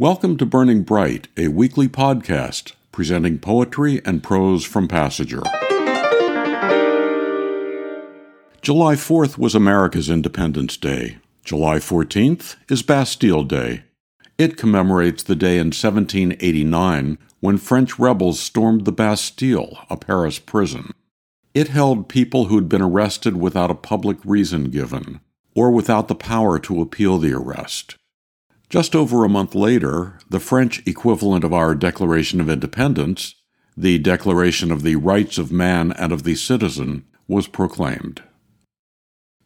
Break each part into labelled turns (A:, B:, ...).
A: Welcome to Burning Bright, a weekly podcast presenting poetry and prose from Passager. July 4th was America's Independence Day. July 14th is Bastille Day. It commemorates the day in 1789 when French rebels stormed the Bastille, a Paris prison. It held people who'd been arrested without a public reason given, or without the power to appeal the arrest. Just over a month later, the French equivalent of our Declaration of Independence, the Declaration of the Rights of Man and of the Citizen, was proclaimed.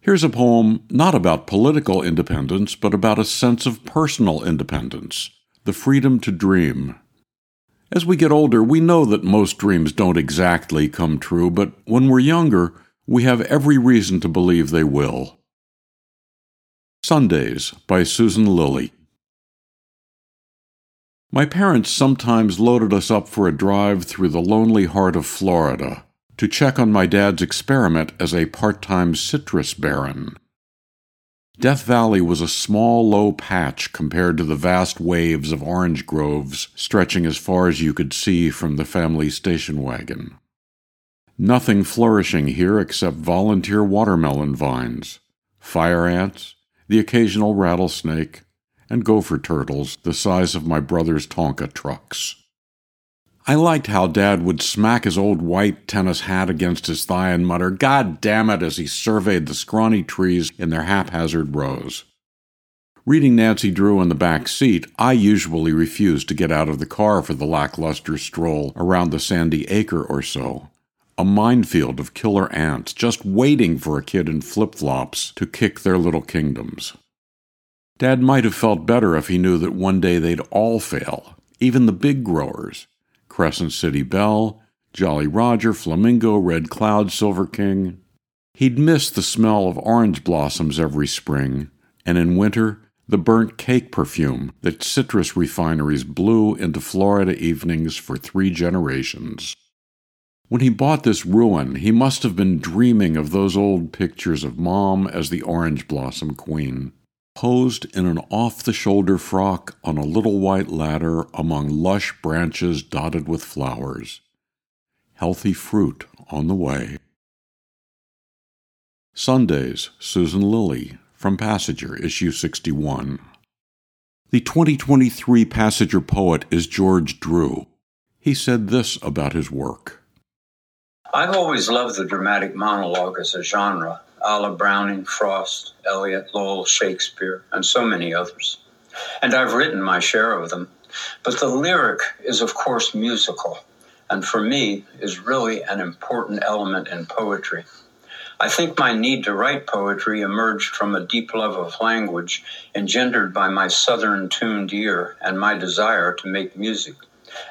A: Here's a poem not about political independence, but about a sense of personal independence, the freedom to dream. As we get older, we know that most dreams don't exactly come true, but when we're younger, we have every reason to believe they will. Sundays by Susan Lilley. My parents sometimes loaded us up for a drive through the lonely heart of Florida to check on my dad's experiment as a part time citrus baron. Death Valley was a small, low patch compared to the vast waves of orange groves stretching as far as you could see from the family station wagon. Nothing flourishing here except volunteer watermelon vines, fire ants, the occasional rattlesnake, and gopher turtles the size of my brother's Tonka trucks. I liked how Dad would smack his old white tennis hat against his thigh and mutter, God damn it, as he surveyed the scrawny trees in their haphazard rows. Reading Nancy Drew in the back seat, I usually refused to get out of the car for the lackluster stroll around the sandy acre or so. A minefield of killer ants just waiting for a kid in flip flops to kick their little kingdoms. Dad might have felt better if he knew that one day they'd all fail, even the big growers Crescent City Belle, Jolly Roger, Flamingo, Red Cloud, Silver King. He'd miss the smell of orange blossoms every spring, and in winter, the burnt cake perfume that citrus refineries blew into Florida evenings for three generations. When he bought this ruin, he must have been dreaming of those old pictures of Mom as the orange blossom queen posed in an off the shoulder frock on a little white ladder among lush branches dotted with flowers. Healthy fruit on the way. Sundays, Susan Lilley, from Passager, issue 61. The 2023 Passager poet is George Drew. He said this about his work.
B: I've always loved the dramatic monologue as a genre la Browning, Frost, Eliot, Lowell, Shakespeare, and so many others. And I've written my share of them. But the lyric is, of course, musical, and for me is really an important element in poetry. I think my need to write poetry emerged from a deep love of language engendered by my southern tuned ear and my desire to make music.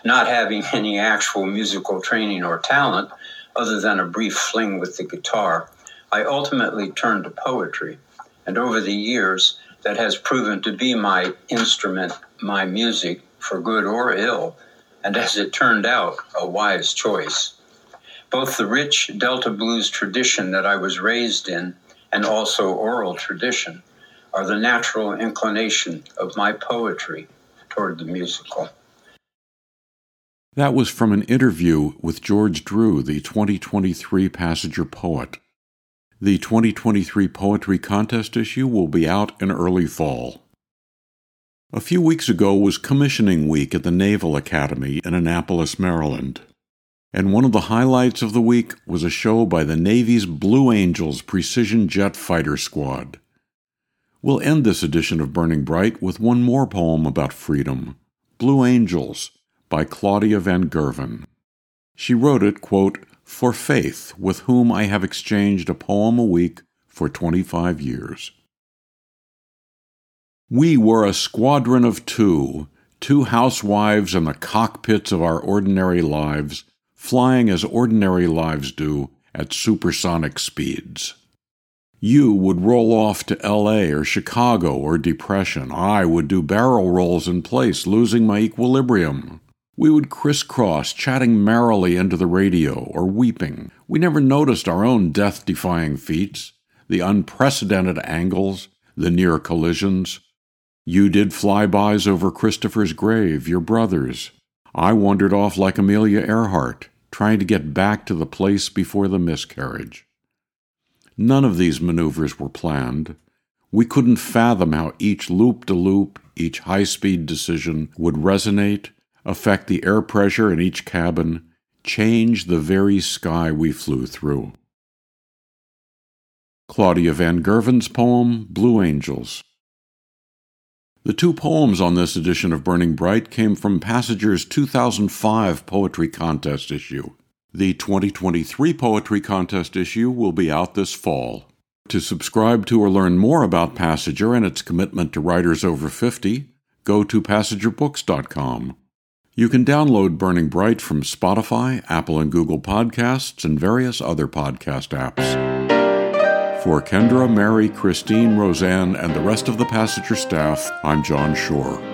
B: Not having any actual musical training or talent, other than a brief fling with the guitar, I ultimately turned to poetry. And over the years, that has proven to be my instrument, my music, for good or ill, and as it turned out, a wise choice. Both the rich Delta blues tradition that I was raised in and also oral tradition are the natural inclination of my poetry toward the musical.
A: That was from an interview with George Drew, the 2023 Passager Poet. The 2023 Poetry Contest issue will be out in early fall. A few weeks ago was commissioning week at the Naval Academy in Annapolis, Maryland. And one of the highlights of the week was a show by the Navy's Blue Angels Precision Jet Fighter Squad. We'll end this edition of Burning Bright with one more poem about freedom Blue Angels by Claudia Van Gerven. She wrote it, quote, for Faith, with whom I have exchanged a poem a week for 25 years. We were a squadron of two, two housewives in the cockpits of our ordinary lives, flying as ordinary lives do at supersonic speeds. You would roll off to LA or Chicago or depression. I would do barrel rolls in place, losing my equilibrium. We would crisscross, chatting merrily into the radio or weeping. We never noticed our own death defying feats, the unprecedented angles, the near collisions. You did flybys over Christopher's grave, your brother's. I wandered off like Amelia Earhart, trying to get back to the place before the miscarriage. None of these maneuvers were planned. We couldn't fathom how each loop de loop, each high speed decision would resonate, affect the air pressure in each cabin, change the very sky we flew through. Claudia Van Gerven's poem, Blue Angels. The two poems on this edition of Burning Bright came from Passager's 2005 Poetry Contest issue. The 2023 Poetry Contest issue will be out this fall. To subscribe to or learn more about Passager and its commitment to writers over 50, go to passagerbooks.com. You can download Burning Bright from Spotify, Apple and Google Podcasts, and various other podcast apps. For Kendra, Mary, Christine, Roseanne, and the rest of the Passager staff, I'm John Shore.